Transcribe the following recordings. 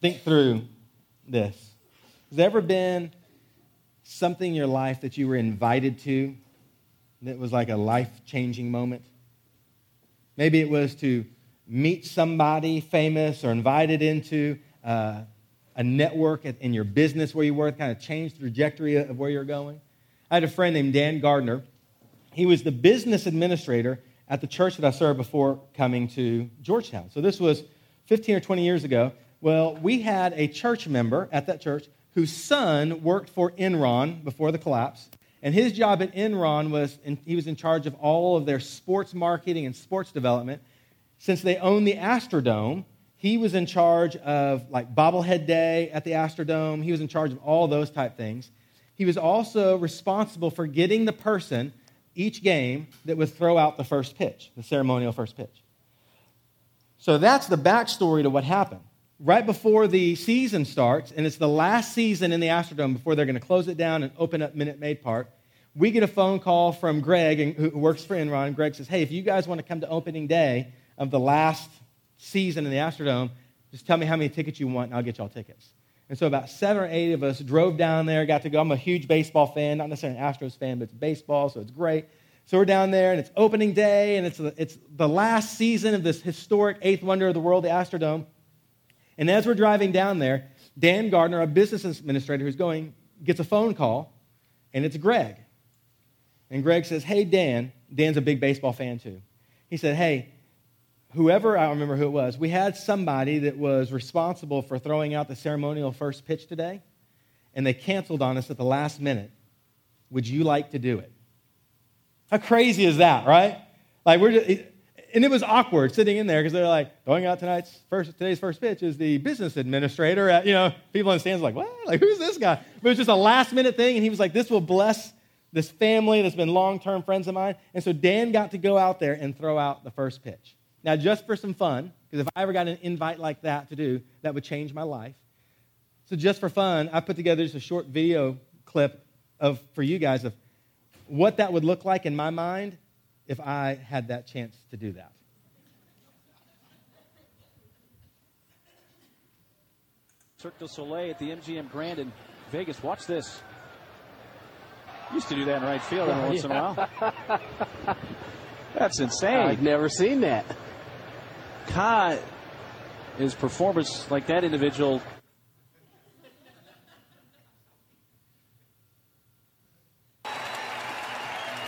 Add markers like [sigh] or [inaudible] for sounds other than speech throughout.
think through this. Has there ever been something in your life that you were invited to that was like a life changing moment? Maybe it was to meet somebody famous or invited into uh, a network in your business where you were, kind of changed the trajectory of where you're going. I had a friend named Dan Gardner. He was the business administrator at the church that I served before coming to Georgetown. So this was 15 or 20 years ago. Well, we had a church member at that church whose son worked for Enron before the collapse. And his job at Enron was in, he was in charge of all of their sports marketing and sports development. Since they owned the Astrodome, he was in charge of like bobblehead day at the Astrodome. He was in charge of all those type things. He was also responsible for getting the person each game that would throw out the first pitch, the ceremonial first pitch. So that's the backstory to what happened. Right before the season starts, and it's the last season in the Astrodome before they're going to close it down and open up Minute Maid Park, we get a phone call from Greg, who works for Enron. Greg says, Hey, if you guys want to come to opening day of the last season in the Astrodome, just tell me how many tickets you want, and I'll get y'all tickets. And so about seven or eight of us drove down there, got to go. I'm a huge baseball fan, not necessarily an Astros fan, but it's baseball, so it's great. So we're down there, and it's opening day, and it's the, it's the last season of this historic eighth wonder of the world, the Astrodome. And as we're driving down there, Dan Gardner, a business administrator who's going, gets a phone call, and it's Greg. And Greg says, Hey, Dan. Dan's a big baseball fan, too. He said, Hey, whoever, I don't remember who it was, we had somebody that was responsible for throwing out the ceremonial first pitch today, and they canceled on us at the last minute. Would you like to do it? How crazy is that, right? Like, we're just, and it was awkward sitting in there because they're like, going out tonight's first, today's first pitch is the business administrator. At, you know, people in the stands like, what? Like, who's this guy? But it was just a last minute thing, and he was like, this will bless this family that's been long term friends of mine. And so Dan got to go out there and throw out the first pitch. Now, just for some fun, because if I ever got an invite like that to do, that would change my life. So, just for fun, I put together just a short video clip of, for you guys of what that would look like in my mind if I had that chance to do that. Cirque du Soleil at the MGM Grand in Vegas. Watch this. Used to do that in right field every once in a while. [laughs] That's insane. I've never seen that. Ka, his performance like that individual.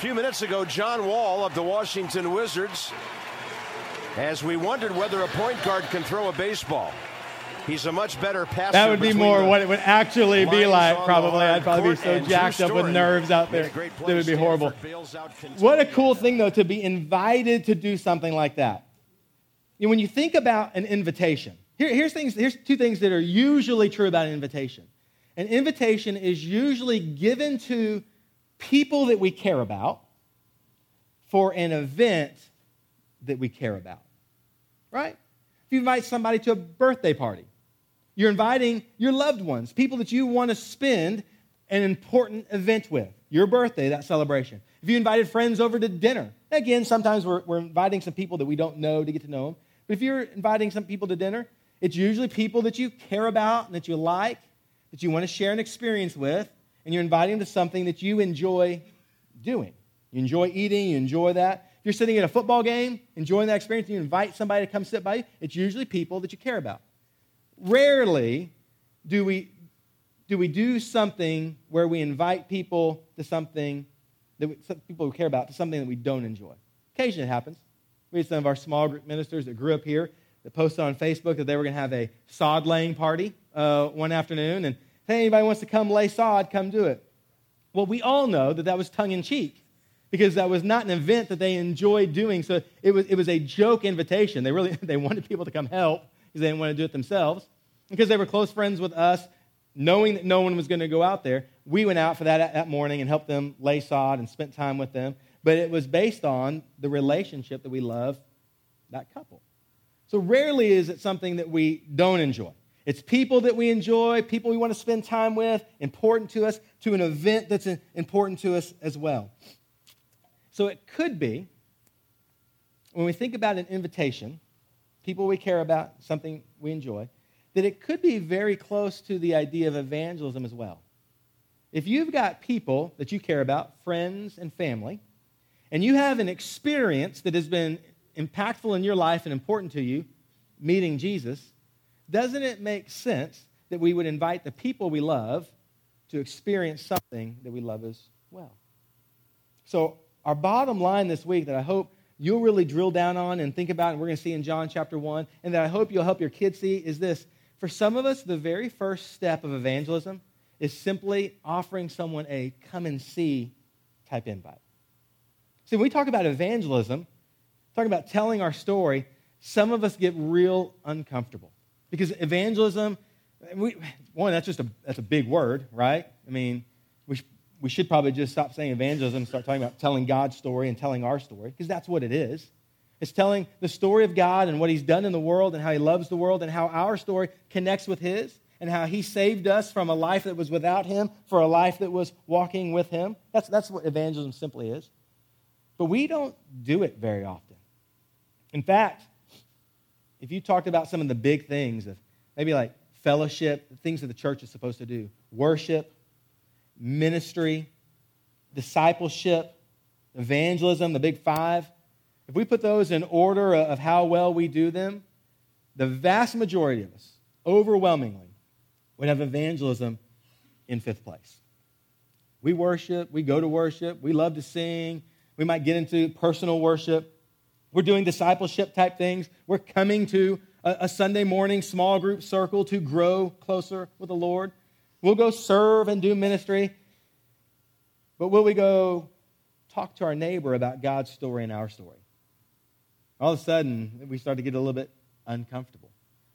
Few minutes ago, John Wall of the Washington Wizards, as we wondered whether a point guard can throw a baseball. He's a much better passer. That would be more what it would actually be like, probably. I'd probably be so jacked up with nerves out there. That would be horrible. What a cool thing, though, to be invited to do something like that. You know, when you think about an invitation, here, here's, things, here's two things that are usually true about an invitation. An invitation is usually given to people that we care about for an event that we care about, right? If you invite somebody to a birthday party, you're inviting your loved ones, people that you want to spend an important event with, your birthday, that celebration. If you invited friends over to dinner, again, sometimes we're, we're inviting some people that we don't know to get to know them. But if you're inviting some people to dinner, it's usually people that you care about and that you like, that you want to share an experience with, and you're inviting them to something that you enjoy doing. You enjoy eating, you enjoy that. If you're sitting at a football game, enjoying that experience, and you invite somebody to come sit by you, it's usually people that you care about rarely do we, do we do something where we invite people to something that we, people we care about to something that we don't enjoy. Occasionally it happens. We had some of our small group ministers that grew up here that posted on Facebook that they were going to have a sod laying party uh, one afternoon. And hey, anybody wants to come lay sod, come do it. Well, we all know that that was tongue in cheek because that was not an event that they enjoyed doing. So it was, it was a joke invitation. They really [laughs] they wanted people to come help because they didn't want to do it themselves. Because they were close friends with us, knowing that no one was going to go out there, we went out for that that morning and helped them lay sod and spent time with them. But it was based on the relationship that we love that couple. So rarely is it something that we don't enjoy. It's people that we enjoy, people we want to spend time with, important to us, to an event that's important to us as well. So it could be, when we think about an invitation, people we care about, something we enjoy, that it could be very close to the idea of evangelism as well. If you've got people that you care about, friends and family, and you have an experience that has been impactful in your life and important to you, meeting Jesus, doesn't it make sense that we would invite the people we love to experience something that we love as well? So, our bottom line this week that I hope you'll really drill down on and think about, and we're going to see in John chapter 1, and that I hope you'll help your kids see is this. For some of us, the very first step of evangelism is simply offering someone a come and see type invite. See, when we talk about evangelism, talking about telling our story, some of us get real uncomfortable because evangelism, we, one, that's just a, that's a big word, right? I mean, we, sh- we should probably just stop saying evangelism and start talking about telling God's story and telling our story because that's what it is. It's telling the story of God and what He's done in the world and how He loves the world and how our story connects with His and how He saved us from a life that was without Him for a life that was walking with Him. That's, that's what evangelism simply is. But we don't do it very often. In fact, if you talked about some of the big things of maybe like fellowship, things that the church is supposed to do, worship, ministry, discipleship, evangelism, the big five, if we put those in order of how well we do them, the vast majority of us, overwhelmingly, would have evangelism in fifth place. We worship, we go to worship, we love to sing, we might get into personal worship. We're doing discipleship type things. We're coming to a, a Sunday morning small group circle to grow closer with the Lord. We'll go serve and do ministry. But will we go talk to our neighbor about God's story and our story? All of a sudden, we start to get a little bit uncomfortable.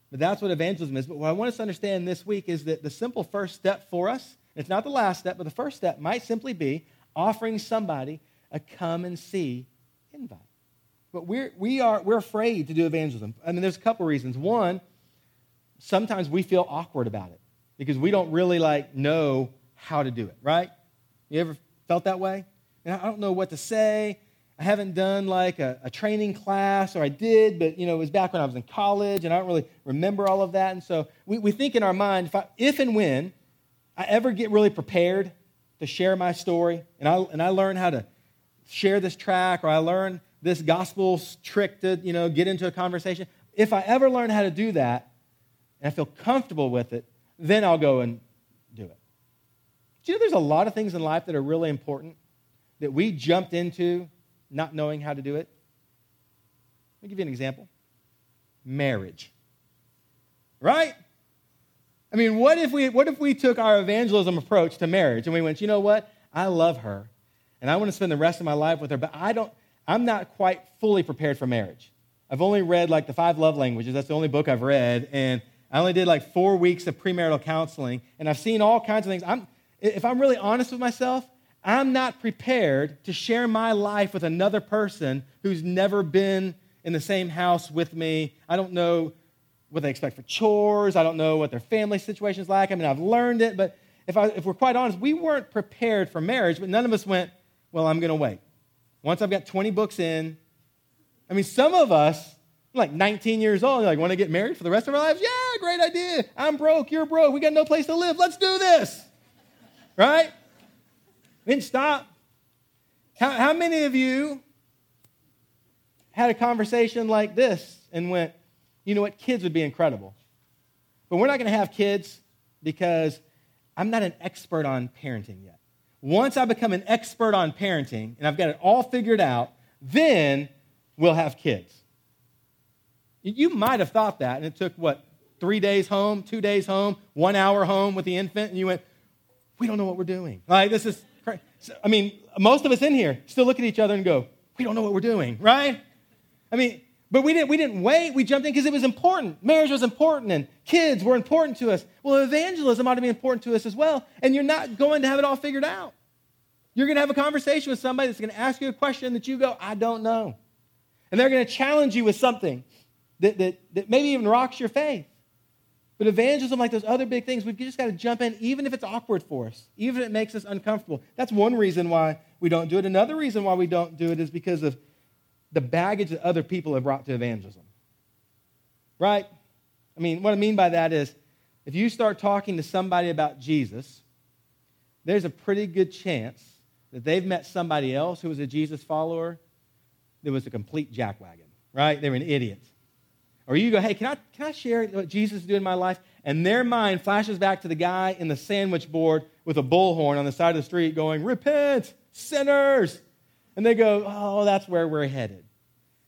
But that's what evangelism is. But what I want us to understand this week is that the simple first step for us, it's not the last step, but the first step might simply be offering somebody a come and see invite. But we're, we are, we're afraid to do evangelism. I mean, there's a couple reasons. One, sometimes we feel awkward about it because we don't really like know how to do it, right? You ever felt that way? And I don't know what to say. I haven't done like a, a, training class, or I did, but you know, it was back when I was in college, and I don't really remember all of that. And so we, we think in our mind, if, I, if and when I ever get really prepared to share my story, and I, and I learn how to share this track, or I learn this gospel trick to you know, get into a conversation, if I ever learn how to do that, and I feel comfortable with it, then I'll go and do it. Do you know there's a lot of things in life that are really important that we jumped into not knowing how to do it? Let me give you an example marriage. Right? I mean, what if we what if we took our evangelism approach to marriage and we went, you know what? I love her and I want to spend the rest of my life with her, but I don't I'm not quite fully prepared for marriage. I've only read like the five love languages. That's the only book I've read. And I only did like four weeks of premarital counseling. And I've seen all kinds of things. I'm, if I'm really honest with myself, I'm not prepared to share my life with another person who's never been in the same house with me. I don't know what they expect for chores. I don't know what their family situation is like. I mean, I've learned it, but if, I, if we're quite honest, we weren't prepared for marriage, but none of us went, well, I'm going to wait. Once I've got 20 books in, I mean, some of us, like 19 years old, like, want to get married for the rest of our lives? Yeah, great idea. I'm broke, you're broke, we got no place to live. Let's do this. Right? Then stop. How, how many of you had a conversation like this and went, you know what, kids would be incredible. But we're not going to have kids because I'm not an expert on parenting yet. Once I become an expert on parenting and I've got it all figured out, then we'll have kids. You might have thought that, and it took what, three days home, two days home, one hour home with the infant, and you went, we don't know what we're doing. Like, this is I mean, most of us in here still look at each other and go, we don't know what we're doing, right? I mean, but we didn't, we didn't wait. We jumped in because it was important. Marriage was important and kids were important to us. Well, evangelism ought to be important to us as well. And you're not going to have it all figured out. You're going to have a conversation with somebody that's going to ask you a question that you go, I don't know. And they're going to challenge you with something that, that, that maybe even rocks your faith. But evangelism, like those other big things, we've just got to jump in, even if it's awkward for us, even if it makes us uncomfortable. That's one reason why we don't do it. Another reason why we don't do it is because of the baggage that other people have brought to evangelism. Right? I mean, what I mean by that is if you start talking to somebody about Jesus, there's a pretty good chance that they've met somebody else who was a Jesus follower that was a complete jackwagon, right? They were an idiot. Or you go, hey, can I, can I share what Jesus is doing in my life? And their mind flashes back to the guy in the sandwich board with a bullhorn on the side of the street going, repent, sinners. And they go, oh, that's where we're headed.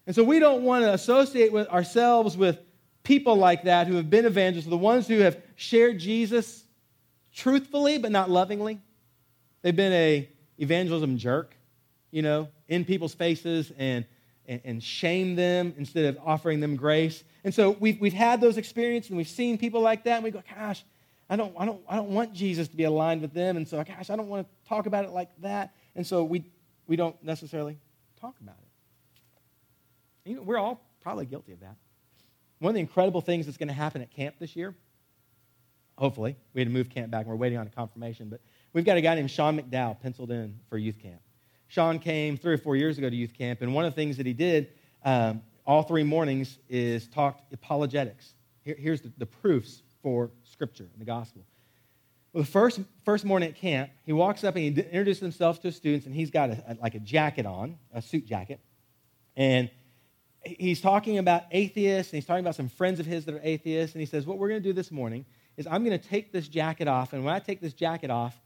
And so we don't want to associate with ourselves with people like that who have been evangelists, the ones who have shared Jesus truthfully but not lovingly. They've been a evangelism jerk, you know, in people's faces and, and, and shame them instead of offering them grace. And so we've, we've had those experiences and we've seen people like that, and we go, gosh, I don't, I, don't, I don't want Jesus to be aligned with them. And so, gosh, I don't want to talk about it like that. And so we, we don't necessarily talk about it. You know, we're all probably guilty of that. One of the incredible things that's going to happen at camp this year, hopefully, we had to move camp back and we're waiting on a confirmation, but we've got a guy named Sean McDowell penciled in for youth camp. Sean came three or four years ago to youth camp, and one of the things that he did um, all three mornings is talked apologetics. Here, here's the, the, proofs for Scripture and the gospel. Well, the first, first morning at camp, he walks up and he introduces himself to his students, and he's got a, a, like a jacket on, a suit jacket. And he's talking about atheists, and he's talking about some friends of his that are atheists. And he says, What we're going to do this morning is I'm going to take this jacket off, and when I take this jacket off,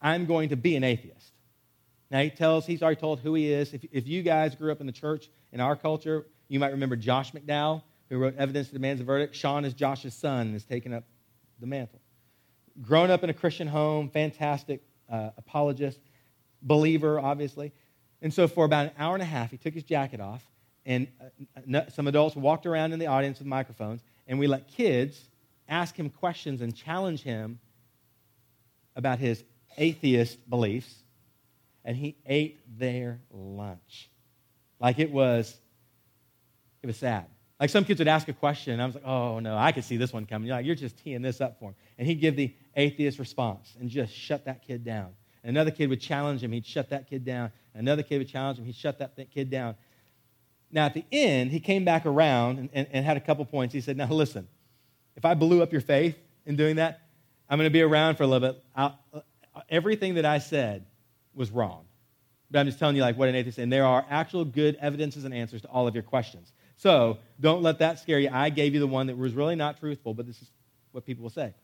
I'm going to be an atheist. Now, he tells, he's already told who he is. If, if you guys grew up in the church in our culture, you might remember Josh McDowell, who wrote Evidence that Demands a Verdict. Sean is Josh's son and has taken up the mantle. Grown up in a Christian home, fantastic uh, apologist, believer, obviously. And so, for about an hour and a half, he took his jacket off, and uh, some adults walked around in the audience with microphones, and we let kids ask him questions and challenge him about his atheist beliefs. And he ate their lunch. Like it was it was sad. Like some kids would ask a question, and I was like, oh no, I could see this one coming. You're, like, You're just teeing this up for him. And he'd give the atheist response and just shut that kid down. Another kid would challenge him, he'd shut that kid down. Another kid would challenge him, he'd shut that kid down. Now, at the end, he came back around and, and, and had a couple points. He said, Now, listen, if I blew up your faith in doing that, I'm going to be around for a little bit. I'll, uh, everything that I said was wrong. But I'm just telling you, like, what an atheist. And there are actual good evidences and answers to all of your questions. So don't let that scare you. I gave you the one that was really not truthful, but this is what people will say.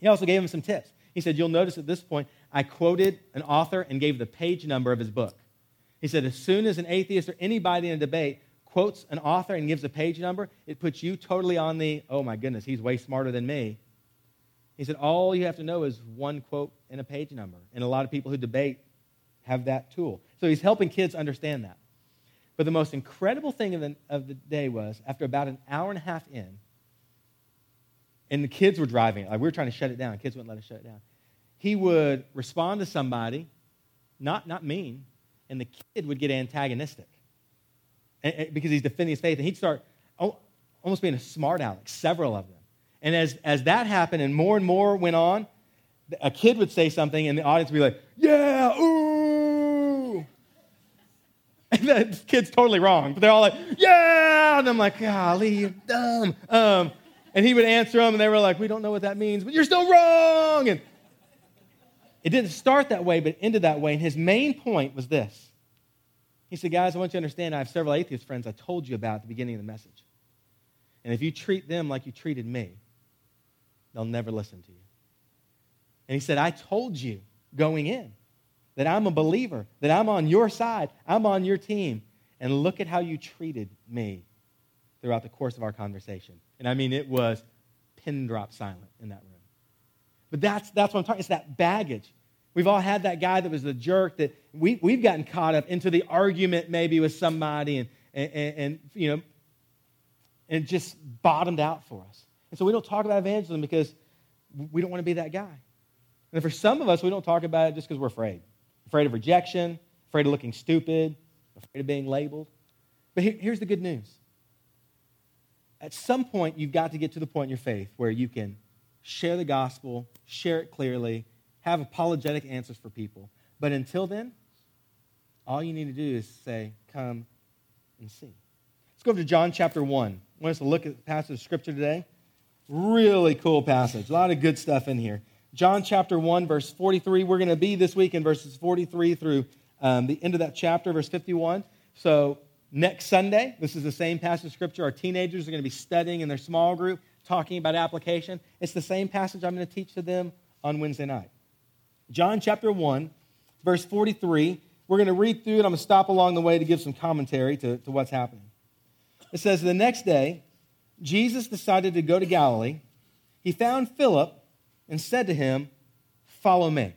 He also gave him some tips. He said, You'll notice at this point, I quoted an author and gave the page number of his book. He said, As soon as an atheist or anybody in a debate quotes an author and gives a page number, it puts you totally on the, oh my goodness, he's way smarter than me. He said, All you have to know is one quote and a page number. And a lot of people who debate have that tool. So he's helping kids understand that. But the most incredible thing of the, of the day was after about an hour and a half in, and the kids were driving it. Like we were trying to shut it down. Kids wouldn't let us shut it down. He would respond to somebody, not, not mean, and the kid would get antagonistic and, and, because he's defending his faith. And he'd start almost being a smart aleck, several of them. And as, as that happened and more and more went on, a kid would say something and the audience would be like, yeah, ooh. [laughs] And the kid's totally wrong. But they're all like, yeah. And I'm like, golly, you're dumb. Um, and he would answer them, and they were like, we don't know what that means, but you're still wrong. And it didn't start that way, but it ended that way. And his main point was this. He said, guys, I want you to understand I have several atheist friends I told you about at the beginning of the message. And if you treat them like you treated me, they'll never listen to you. And he said, I told you going in that I'm a believer, that I'm on your side, I'm on your team. And look at how you treated me throughout the course of our conversation. And I mean, it was pin drop silent in that room. But that's, that's what I'm talking It's that baggage. We've all had that guy that was the jerk that we, we've gotten caught up into the argument maybe with somebody and, and, and, you know, and just bottomed out for us. And so we don't talk about evangelism because we don't want to be that guy. And for some of us, we don't talk about it just because we're afraid afraid of rejection, afraid of looking stupid, afraid of being labeled. But here's the good news. At some point, you've got to get to the point in your faith where you can share the gospel, share it clearly, have apologetic answers for people. But until then, all you need to do is say, Come and see. Let's go over to John chapter 1. I want us to look at the passage of scripture today. Really cool passage. A lot of good stuff in here. John chapter 1, verse 43. We're going to be this week in verses 43 through um, the end of that chapter, verse 51. So next Sunday, this is the same passage of scripture. Our teenagers are going to be studying in their small group, talking about application. It's the same passage I'm going to teach to them on Wednesday night. John chapter 1, verse 43. We're going to read through it. I'm going to stop along the way to give some commentary to, to what's happening. It says, The next day, Jesus decided to go to Galilee. He found Philip and said to him, Follow me.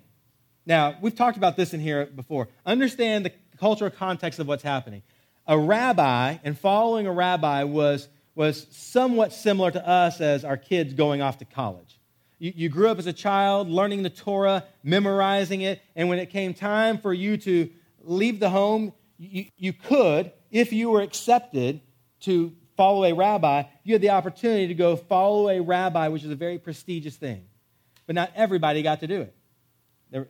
Now, we've talked about this in here before. Understand the cultural context of what's happening. A rabbi and following a rabbi was, was somewhat similar to us as our kids going off to college. You, you grew up as a child learning the Torah, memorizing it, and when it came time for you to leave the home, you, you could, if you were accepted to follow a rabbi, you had the opportunity to go follow a rabbi, which is a very prestigious thing. But not everybody got to do it. There were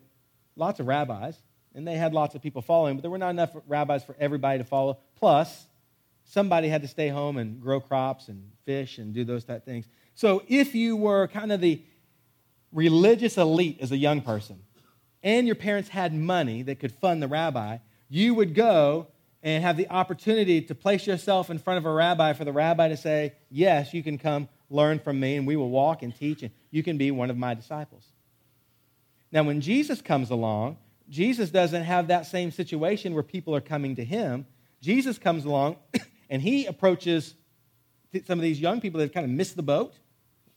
lots of rabbis, and they had lots of people following, but there were not enough rabbis for everybody to follow. Plus, somebody had to stay home and grow crops and fish and do those type things. So if you were kind of the religious elite as a young person, and your parents had money that could fund the rabbi, you would go and have the opportunity to place yourself in front of a rabbi for the rabbi to say, Yes, you can come learn from me, and we will walk and teach, and you can be one of my disciples. Now, when Jesus comes along, Jesus doesn't have that same situation where people are coming to him. Jesus comes along [coughs] and he approaches some of these young people that kind of missed the boat,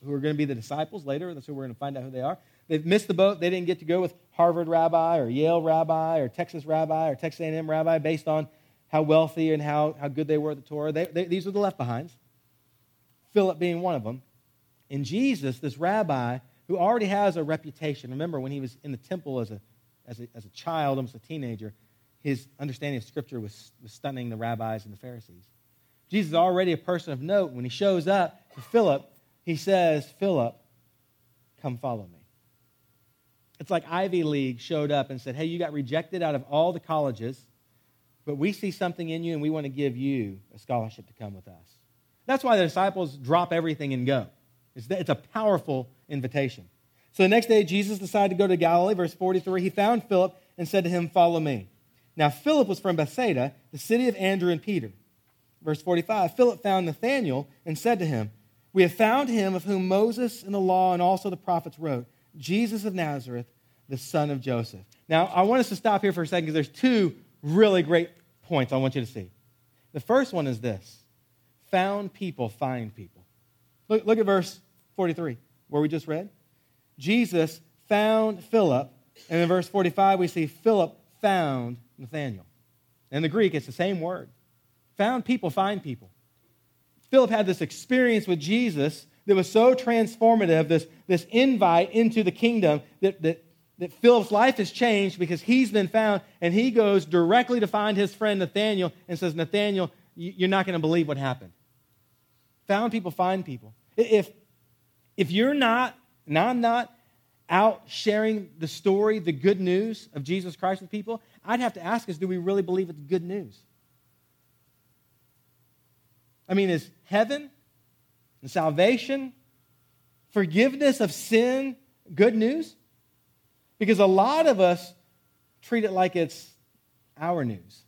who are going to be the disciples later. That's who we're going to find out who they are. They've missed the boat. They didn't get to go with Harvard rabbi or Yale rabbi or Texas rabbi or Texas A&M rabbi based on how wealthy and how, how good they were at the Torah. They, they, these are the left behinds. Philip being one of them. And Jesus, this rabbi who already has a reputation, remember when he was in the temple as a, as a, as a child, almost a teenager, his understanding of Scripture was, was stunning the rabbis and the Pharisees. Jesus is already a person of note. When he shows up to Philip, he says, Philip, come follow me. It's like Ivy League showed up and said, Hey, you got rejected out of all the colleges but we see something in you and we want to give you a scholarship to come with us. That's why the disciples drop everything and go. It's, it's a powerful invitation. So the next day, Jesus decided to go to Galilee. Verse 43 He found Philip and said to him, Follow me. Now, Philip was from Bethsaida, the city of Andrew and Peter. Verse 45 Philip found Nathanael and said to him, We have found him of whom Moses and the law and also the prophets wrote, Jesus of Nazareth, the son of Joseph. Now, I want us to stop here for a second because there's two really great points I want you to see. The first one is this found people find people. Look, look at verse 43, where we just read. Jesus found Philip, and in verse 45, we see Philip found Nathanael. In the Greek, it's the same word. Found people find people. Philip had this experience with Jesus that was so transformative, this, this invite into the kingdom that, that that Philip's life has changed because he's been found, and he goes directly to find his friend Nathanael and says, Nathanael, you're not going to believe what happened. Found people find people. If, if you're not, and I'm not out sharing the story, the good news of Jesus Christ with people, I'd have to ask us, do we really believe it's good news? I mean, is heaven and salvation, forgiveness of sin, good news? Because a lot of us treat it like it's our news.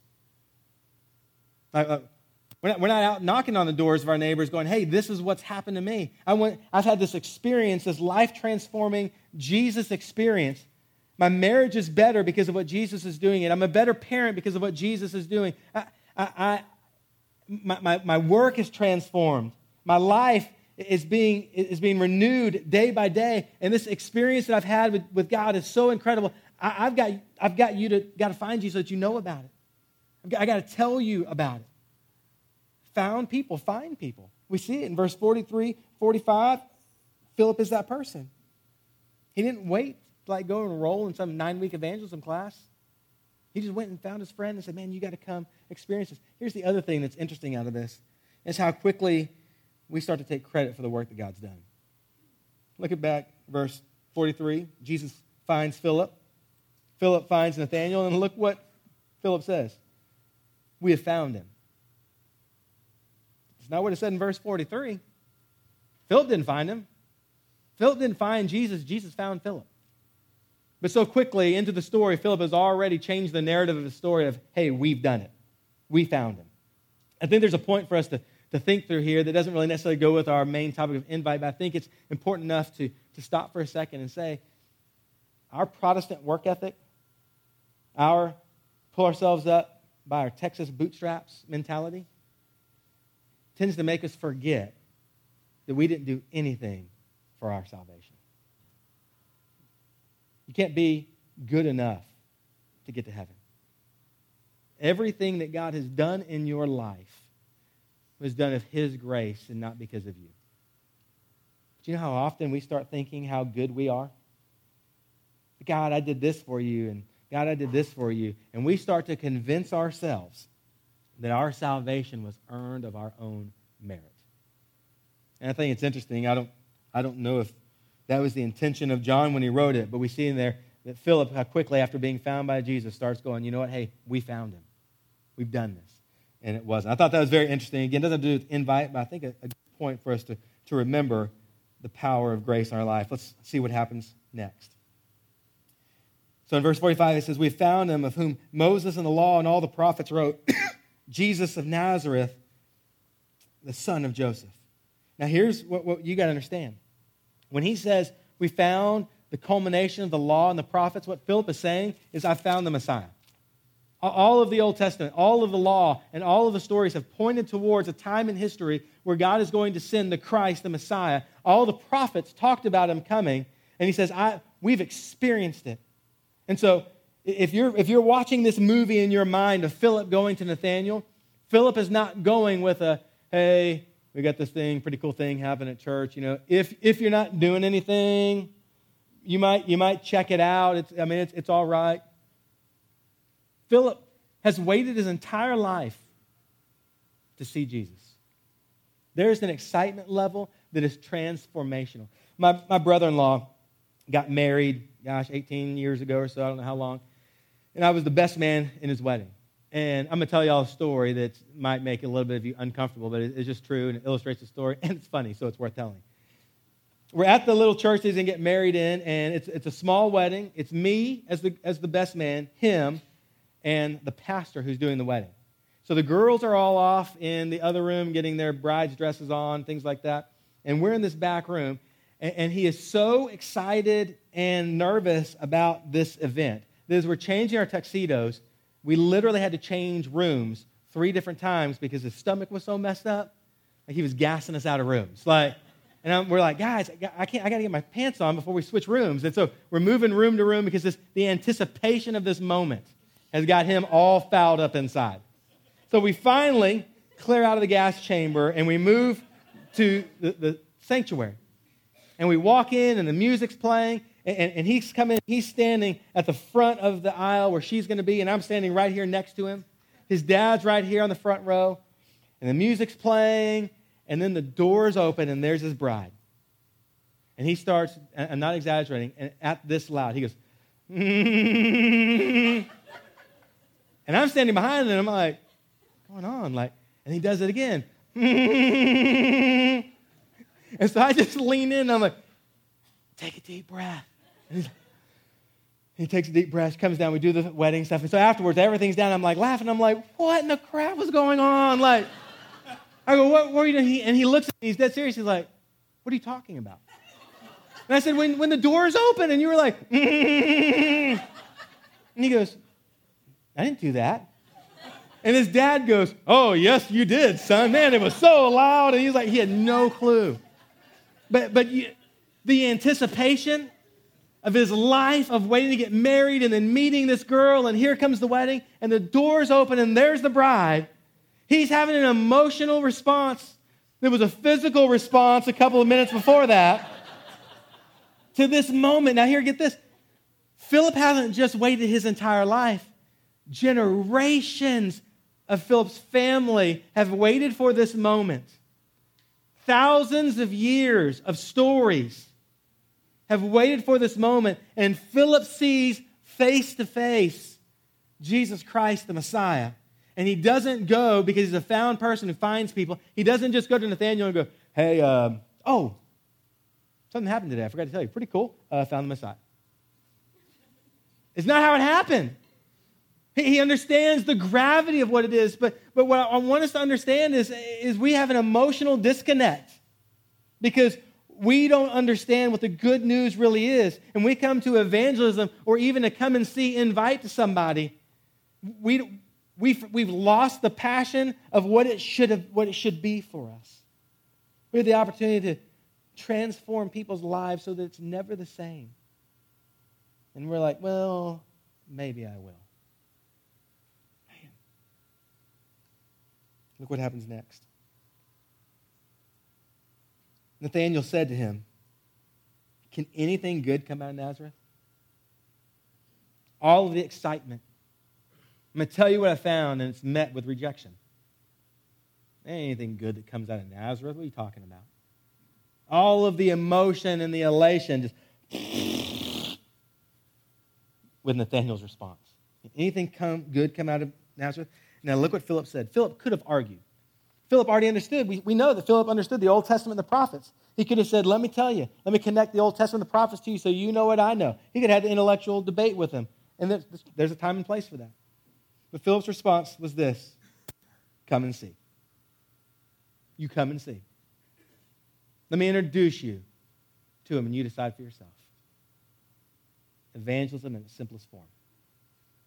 We're not out knocking on the doors of our neighbors going, hey, this is what's happened to me. I went, I've had this experience, this life transforming Jesus experience. My marriage is better because of what Jesus is doing, and I'm a better parent because of what Jesus is doing. I, I, I my, my, my work is transformed. My life is being, is being renewed day by day. And this experience that I've had with, with God is so incredible. I, have got, I've got you to got to find you so that you know about it. I've got, I got to tell you about it. Found people, find people. We see it in verse 43, 45. Philip is that person. He didn't wait to like go enroll in some nine week evangelism class. He just went and found his friend and said, Man, you got to come experience this. Here's the other thing that's interesting out of this is how quickly we start to take credit for the work that God's done. Look at back, verse 43. Jesus finds Philip. Philip finds Nathanael, and look what Philip says. We have found him. It's not what it said in verse 43. Philip didn't find him. Philip didn't find Jesus, Jesus found Philip. But so quickly into the story, Philip has already changed the narrative of the story of, hey, we've done it. We found him. I think there's a point for us to, to think through here that doesn't really necessarily go with our main topic of invite, but I think it's important enough to, to stop for a second and say, our Protestant work ethic, our pull ourselves up by our Texas bootstraps mentality, tends to make us forget that we didn't do anything for our salvation. You can't be good enough to get to heaven. Everything that God has done in your life was done of His grace and not because of you. Do you know how often we start thinking how good we are? God, I did this for you, and God, I did this for you. And we start to convince ourselves that our salvation was earned of our own merit. And I think it's interesting. I don't, I don't know if that was the intention of John when he wrote it, but we see in there that Philip, how quickly after being found by Jesus, starts going, you know what? Hey, we found him. We've done this. And it wasn't. I thought that was very interesting. Again, doesn't have to do with invite, but I think a, a good point for us to, to remember the power of grace in our life. Let's see what happens next. So in verse 45, it says, We found him of whom Moses and the law and all the prophets wrote, Jesus of Nazareth, the son of Joseph. Now, here's what, what you got to understand. When he says, We found the culmination of the law and the prophets, what Philip is saying is, I found the Messiah. All of the Old Testament, all of the law, and all of the stories have pointed towards a time in history where God is going to send the Christ, the Messiah. All the prophets talked about him coming, and he says, I, We've experienced it. And so, if you're, if you're watching this movie in your mind of Philip going to Nathanael, Philip is not going with a, hey, we got this thing, pretty cool thing happening at church. You know, if, if you're not doing anything, you might, you might check it out. It's, I mean, it's, it's all right. Philip has waited his entire life to see Jesus. There's an excitement level that is transformational. My, my brother in law got married, gosh, 18 years ago or so, I don't know how long. And I was the best man in his wedding. And I'm going to tell y'all a story that might make a little bit of you uncomfortable, but it's just true and it illustrates the story, [laughs] and it's funny, so it's worth telling. We're at the little church going to get married in, and it's, it's a small wedding. It's me as the, as the best man, him, and the pastor who's doing the wedding. So the girls are all off in the other room getting their bride's dresses on, things like that. And we're in this back room, and, and he is so excited and nervous about this event as we're changing our tuxedos, we literally had to change rooms three different times because his stomach was so messed up. Like he was gassing us out of rooms. Like, and I'm, we're like, guys, I can't. I got to get my pants on before we switch rooms. And so we're moving room to room because this, the anticipation of this moment has got him all fouled up inside. So we finally clear out of the gas chamber and we move to the, the sanctuary. And we walk in and the music's playing and, and he's coming, he's standing at the front of the aisle where she's going to be, and I'm standing right here next to him. His dad's right here on the front row, and the music's playing, and then the doors open, and there's his bride. And he starts, I'm not exaggerating, and at this loud, he goes, [laughs] and I'm standing behind him, and I'm like, what's going on? Like, and he does it again. [laughs] and so I just lean in, and I'm like, take a deep breath. He takes a deep breath, comes down, we do the wedding stuff. And so afterwards, everything's down. I'm like laughing. I'm like, what in the crap was going on? Like, I go, what, what are you doing? and he looks at me, he's dead serious. He's like, what are you talking about? And I said, when, when the doors open and you were like, mm-hmm. and he goes, I didn't do that. And his dad goes, Oh, yes, you did, son. Man, it was so loud. And he's like, he had no clue. But, but you, the anticipation of his life of waiting to get married and then meeting this girl, and here comes the wedding, and the doors open, and there's the bride. He's having an emotional response. There was a physical response a couple of minutes before that to this moment. Now, here, get this. Philip hasn't just waited his entire life, generations of Philip's family have waited for this moment. Thousands of years of stories have waited for this moment, and Philip sees face to face Jesus Christ, the Messiah. And he doesn't go because he's a found person who finds people. He doesn't just go to Nathanael and go, Hey, uh, Oh, something happened today. I forgot to tell you. Pretty cool. Uh, found the Messiah. It's not how it happened. He understands the gravity of what it is. But, but what I want us to understand is, is we have an emotional disconnect because we don't understand what the good news really is. And we come to evangelism or even to come and see invite to somebody. We, we've, we've lost the passion of what it, should have, what it should be for us. We have the opportunity to transform people's lives so that it's never the same. And we're like, well, maybe I will. Look what happens next. Nathanael said to him, Can anything good come out of Nazareth? All of the excitement. I'm going to tell you what I found, and it's met with rejection. Anything good that comes out of Nazareth. What are you talking about? All of the emotion and the elation just with Nathanael's response. Anything come, good come out of Nazareth? Now, look what Philip said. Philip could have argued. Philip already understood. We, we know that Philip understood the Old Testament and the prophets. He could have said, Let me tell you, let me connect the Old Testament and the prophets to you so you know what I know. He could have had an intellectual debate with him. And there's, there's a time and place for that. But Philip's response was this Come and see. You come and see. Let me introduce you to him and you decide for yourself. Evangelism in its simplest form.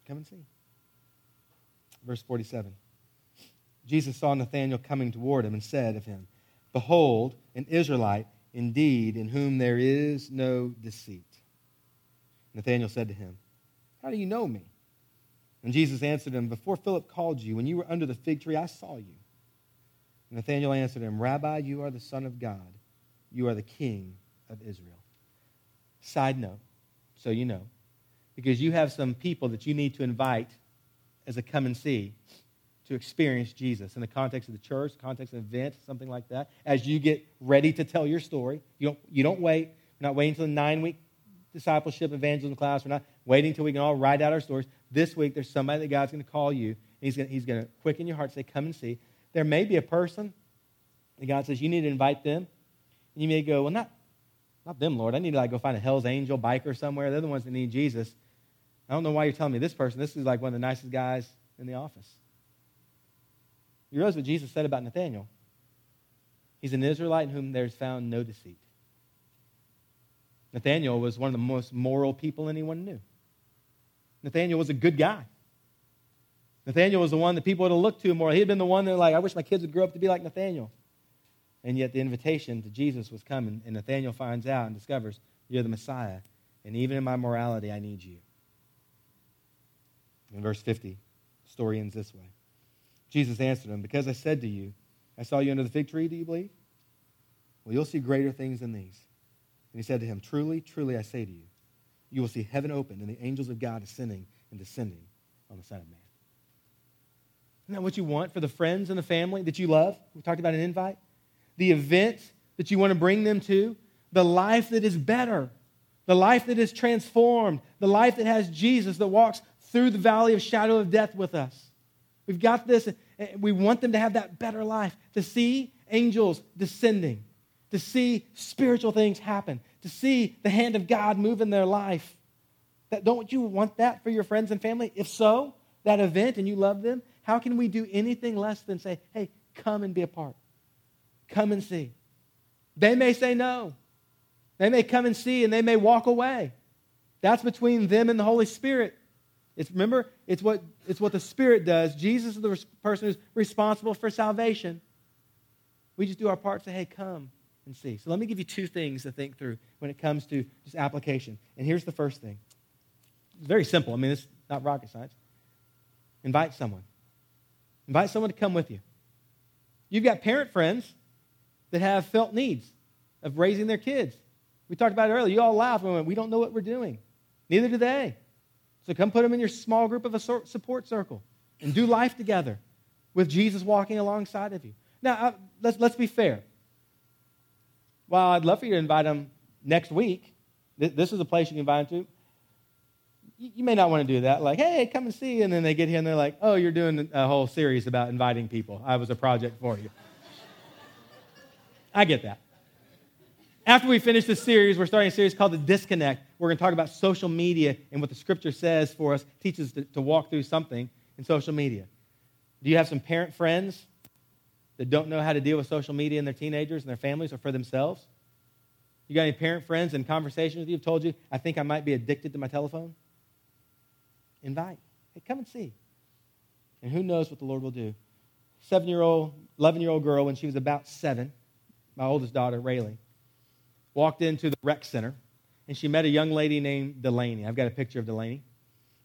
Come and see. Verse 47. Jesus saw Nathanael coming toward him and said of him, Behold, an Israelite indeed, in whom there is no deceit. Nathanael said to him, How do you know me? And Jesus answered him, Before Philip called you, when you were under the fig tree, I saw you. And Nathanael answered him, Rabbi, you are the Son of God. You are the King of Israel. Side note, so you know, because you have some people that you need to invite as a come and see to experience Jesus in the context of the church, context of an event, something like that. As you get ready to tell your story, you don't, you don't wait. We're not waiting until the nine week discipleship evangelism class. We're not waiting until we can all write out our stories. This week, there's somebody that God's going to call you. and he's going he's to quicken your heart, say, Come and see. There may be a person that God says you need to invite them. And you may go, Well, not, not them, Lord. I need to like, go find a Hell's Angel biker somewhere. They're the ones that need Jesus. I don't know why you're telling me this person. This is like one of the nicest guys in the office. You realize what Jesus said about Nathanael? He's an Israelite in whom there's found no deceit. Nathanael was one of the most moral people anyone knew. Nathanael was a good guy. Nathanael was the one that people would have looked to more. He had been the one that, like, I wish my kids would grow up to be like Nathanael. And yet the invitation to Jesus was coming, and Nathanael finds out and discovers, You're the Messiah. And even in my morality, I need you. In verse 50, the story ends this way. Jesus answered him, Because I said to you, I saw you under the fig tree, do you believe? Well, you'll see greater things than these. And he said to him, Truly, truly, I say to you, you will see heaven opened and the angels of God ascending and descending on the Son of Man. Isn't that what you want for the friends and the family that you love? We talked about an invite. The event that you want to bring them to, the life that is better, the life that is transformed, the life that has Jesus that walks through the valley of shadow of death with us. We've got this. We want them to have that better life, to see angels descending, to see spiritual things happen, to see the hand of God move in their life. That, don't you want that for your friends and family? If so, that event and you love them, how can we do anything less than say, hey, come and be a part? Come and see. They may say no. They may come and see and they may walk away. That's between them and the Holy Spirit. It's remember, it's what it's what the Spirit does. Jesus is the person who's responsible for salvation. We just do our part, to say, hey, come and see. So let me give you two things to think through when it comes to just application. And here's the first thing. It's very simple. I mean, it's not rocket science. Invite someone. Invite someone to come with you. You've got parent friends that have felt needs of raising their kids. We talked about it earlier. You all laughed we went, we don't know what we're doing. Neither do they. So come put them in your small group of a support circle and do life together with Jesus walking alongside of you. Now, uh, let's, let's be fair. While I'd love for you to invite them next week, this is a place you can invite them to. You may not want to do that. Like, hey, come and see. And then they get here and they're like, oh, you're doing a whole series about inviting people. I was a project for you. [laughs] I get that. After we finish this series, we're starting a series called The Disconnect. We're going to talk about social media and what the scripture says for us, teaches to, to walk through something in social media. Do you have some parent friends that don't know how to deal with social media in their teenagers and their families or for themselves? You got any parent friends in conversation with you have told you, I think I might be addicted to my telephone? Invite. Hey, come and see. And who knows what the Lord will do. Seven year old, 11 year old girl, when she was about seven, my oldest daughter, Rayleigh, walked into the rec center and she met a young lady named Delaney. I've got a picture of Delaney.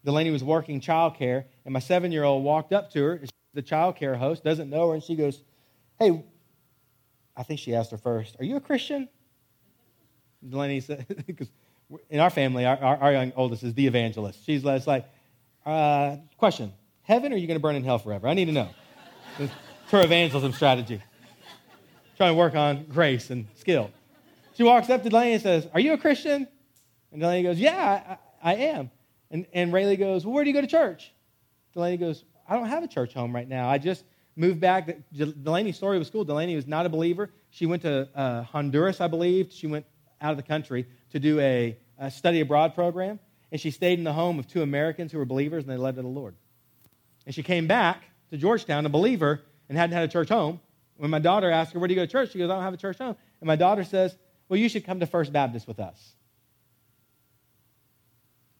Delaney was working childcare, and my seven year old walked up to her. The childcare host doesn't know her, and she goes, Hey, I think she asked her first, Are you a Christian? Delaney said, [laughs] because in our family, our, our, young oldest is the evangelist. She's like, uh, Question, heaven or are you going to burn in hell forever? I need to know. [laughs] It's her evangelism strategy. Trying to work on grace and skill. She walks up to Delaney and says, Are you a Christian? And Delaney goes, Yeah, I, I am. And, and Rayleigh goes, Well, where do you go to church? Delaney goes, I don't have a church home right now. I just moved back. Delaney's story was cool. Delaney was not a believer. She went to uh, Honduras, I believe. She went out of the country to do a, a study abroad program. And she stayed in the home of two Americans who were believers, and they led to the Lord. And she came back to Georgetown, a believer, and hadn't had a church home. When my daughter asked her, Where do you go to church? She goes, I don't have a church home. And my daughter says, Well, you should come to First Baptist with us.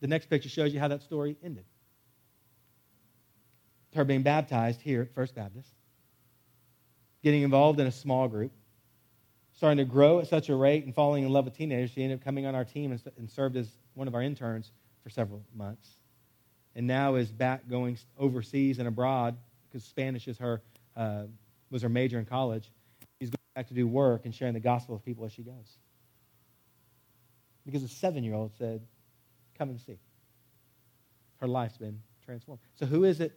The next picture shows you how that story ended. Her being baptized here at First Baptist, getting involved in a small group, starting to grow at such a rate and falling in love with teenagers, she ended up coming on our team and, served as one of our interns for several months. And now is back going overseas and abroad because Spanish is her, uh, was her major in college. Back to do work and sharing the gospel with people as she goes. Because a seven year old said, Come and see. Her life's been transformed. So, who is it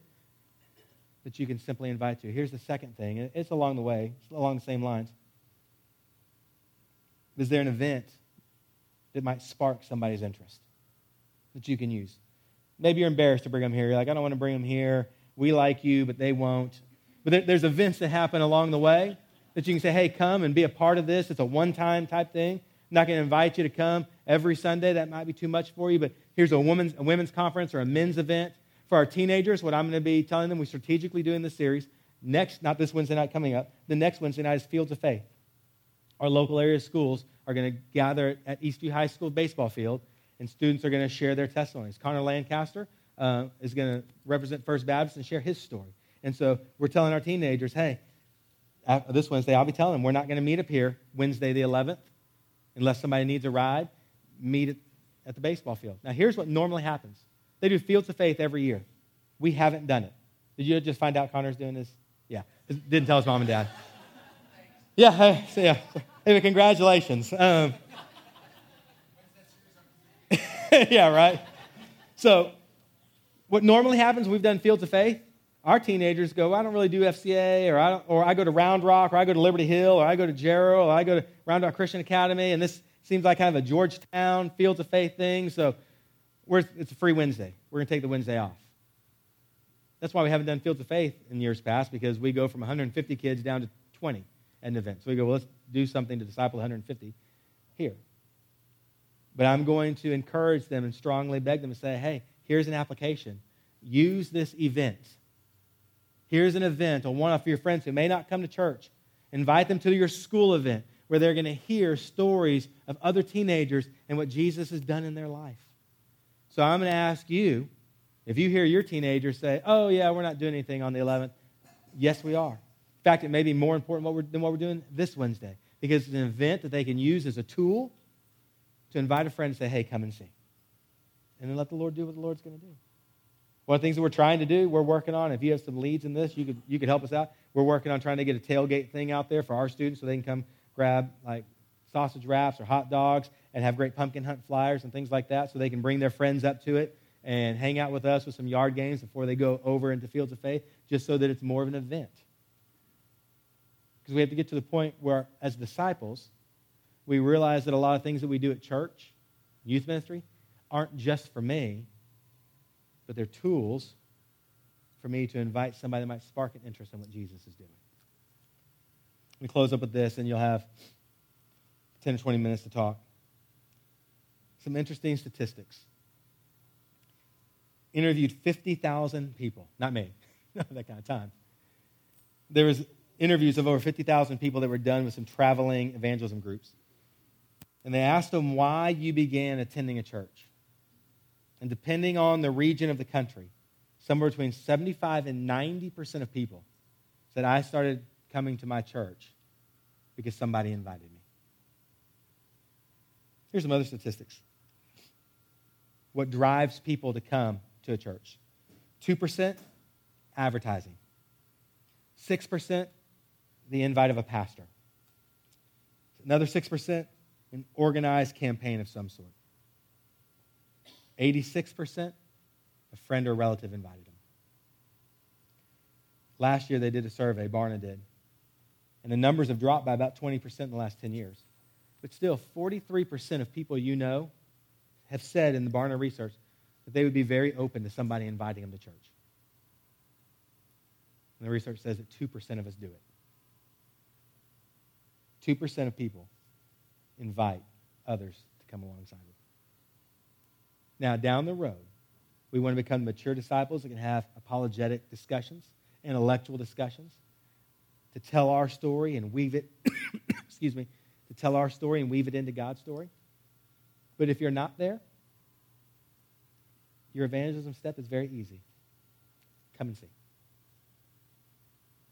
that you can simply invite to? Here's the second thing. It's along the way, along the same lines. Is there an event that might spark somebody's interest that you can use? Maybe you're embarrassed to bring them here. You're like, I don't want to bring them here. We like you, but they won't. But there's events that happen along the way that you can say, hey, come and be a part of this. It's a one time type thing. I'm not going to invite you to come every Sunday. That might be too much for you, but here's a women's, a women's conference or a men's event. For our teenagers, what I'm going to be telling them, we strategically do in this series, next, not this Wednesday night coming up, the next Wednesday night is Fields of Faith our local area schools are going to gather at Eastview High School baseball field, and students are going to share their testimonies. Connor Lancaster uh, is going to represent First Baptist and share his story. And so we're telling our teenagers, hey, this Wednesday, I'll be telling them we're not going to meet up here Wednesday the 11th unless somebody needs a ride. Meet at the baseball field. Now, here's what normally happens they do Fields of Faith every year. We haven't done it. Did you just find out Connor's doing this? Yeah. Didn't tell his mom and dad. Yeah, hey, so yeah. Hey, congratulations. Um, [laughs] yeah, right. So, what normally happens, we've done Fields of Faith. Our teenagers go, I don't really do FCA, or I, or I go to Round Rock, or I go to Liberty Hill, or I go to Jarrell, or I go to Round Rock Christian Academy, and this seems like kind of a Georgetown Fields of Faith thing. So, it's a free Wednesday. We're going to take the Wednesday off. That's why we haven't done Fields of Faith in years past, because we go from 150 kids down to 20 at an event. So we go, well, let's do something to disciple 150 here. But I'm going to encourage them and strongly beg them to say, hey, here's an application. Use this event. Here's an event on one of your friends who may not come to church. Invite them to your school event where they're going to hear stories of other teenagers and what Jesus has done in their life. So I'm going to ask you if you hear your teenagers say, oh, yeah, we're not doing anything on the 11th, yes, we are. In fact, it may be more important what than what we're doing this Wednesday because it's an event that they can use as a tool to invite a friend and say, hey, come and see. And then let the Lord do what the Lord's going to do. One of the things that we're trying to do, we're working on, if you have some leads in this, you could, you could help us out. We're working on trying to get a tailgate thing out there for our students so they can come grab like sausage wraps or hot dogs and have great pumpkin hunt flyers and things like that so they can bring their friends up to it and hang out with us with some yard games before they go over into Fields of Faith, just so that it's more of an event. Because we have to get to the point where, as disciples, we realize that a lot of things that we do at church, youth ministry, aren't just for me, but they're tools for me to invite somebody that might spark an interest in what Jesus is doing. We close up with this, and you'll have 10 or 20 minutes to talk. Some interesting statistics. Interviewed 50,000 people. Not me. [laughs] Not that kind of time. There was interviews of over 50,000 people that were done with some traveling evangelism groups. And they asked them why you began attending a church. And depending on the region of the country, somewhere between 75 and 90% of people said, I started coming to my church because somebody invited me. Here's some other statistics. What drives people to come to a church? 2% advertising. 6% the invite of a pastor. Another 6% an organized campaign of some sort. 86% a friend or relative invited them. Last year they did a survey, Barna did, and the numbers have dropped by about 20% in the last 10 years. But still, 43% of people you know have said in the Barna research that they would be very open to somebody inviting them to church. And the research says that 2% of us do it. 2% of people invite others to come alongside them. Now, down the road, we want to become mature disciples that can have apologetic discussions, intellectual discussions, to tell our story and weave it, [coughs] excuse me, to tell our story and weave it into God's story. But if you're not there, your evangelism step is very easy. Come and see.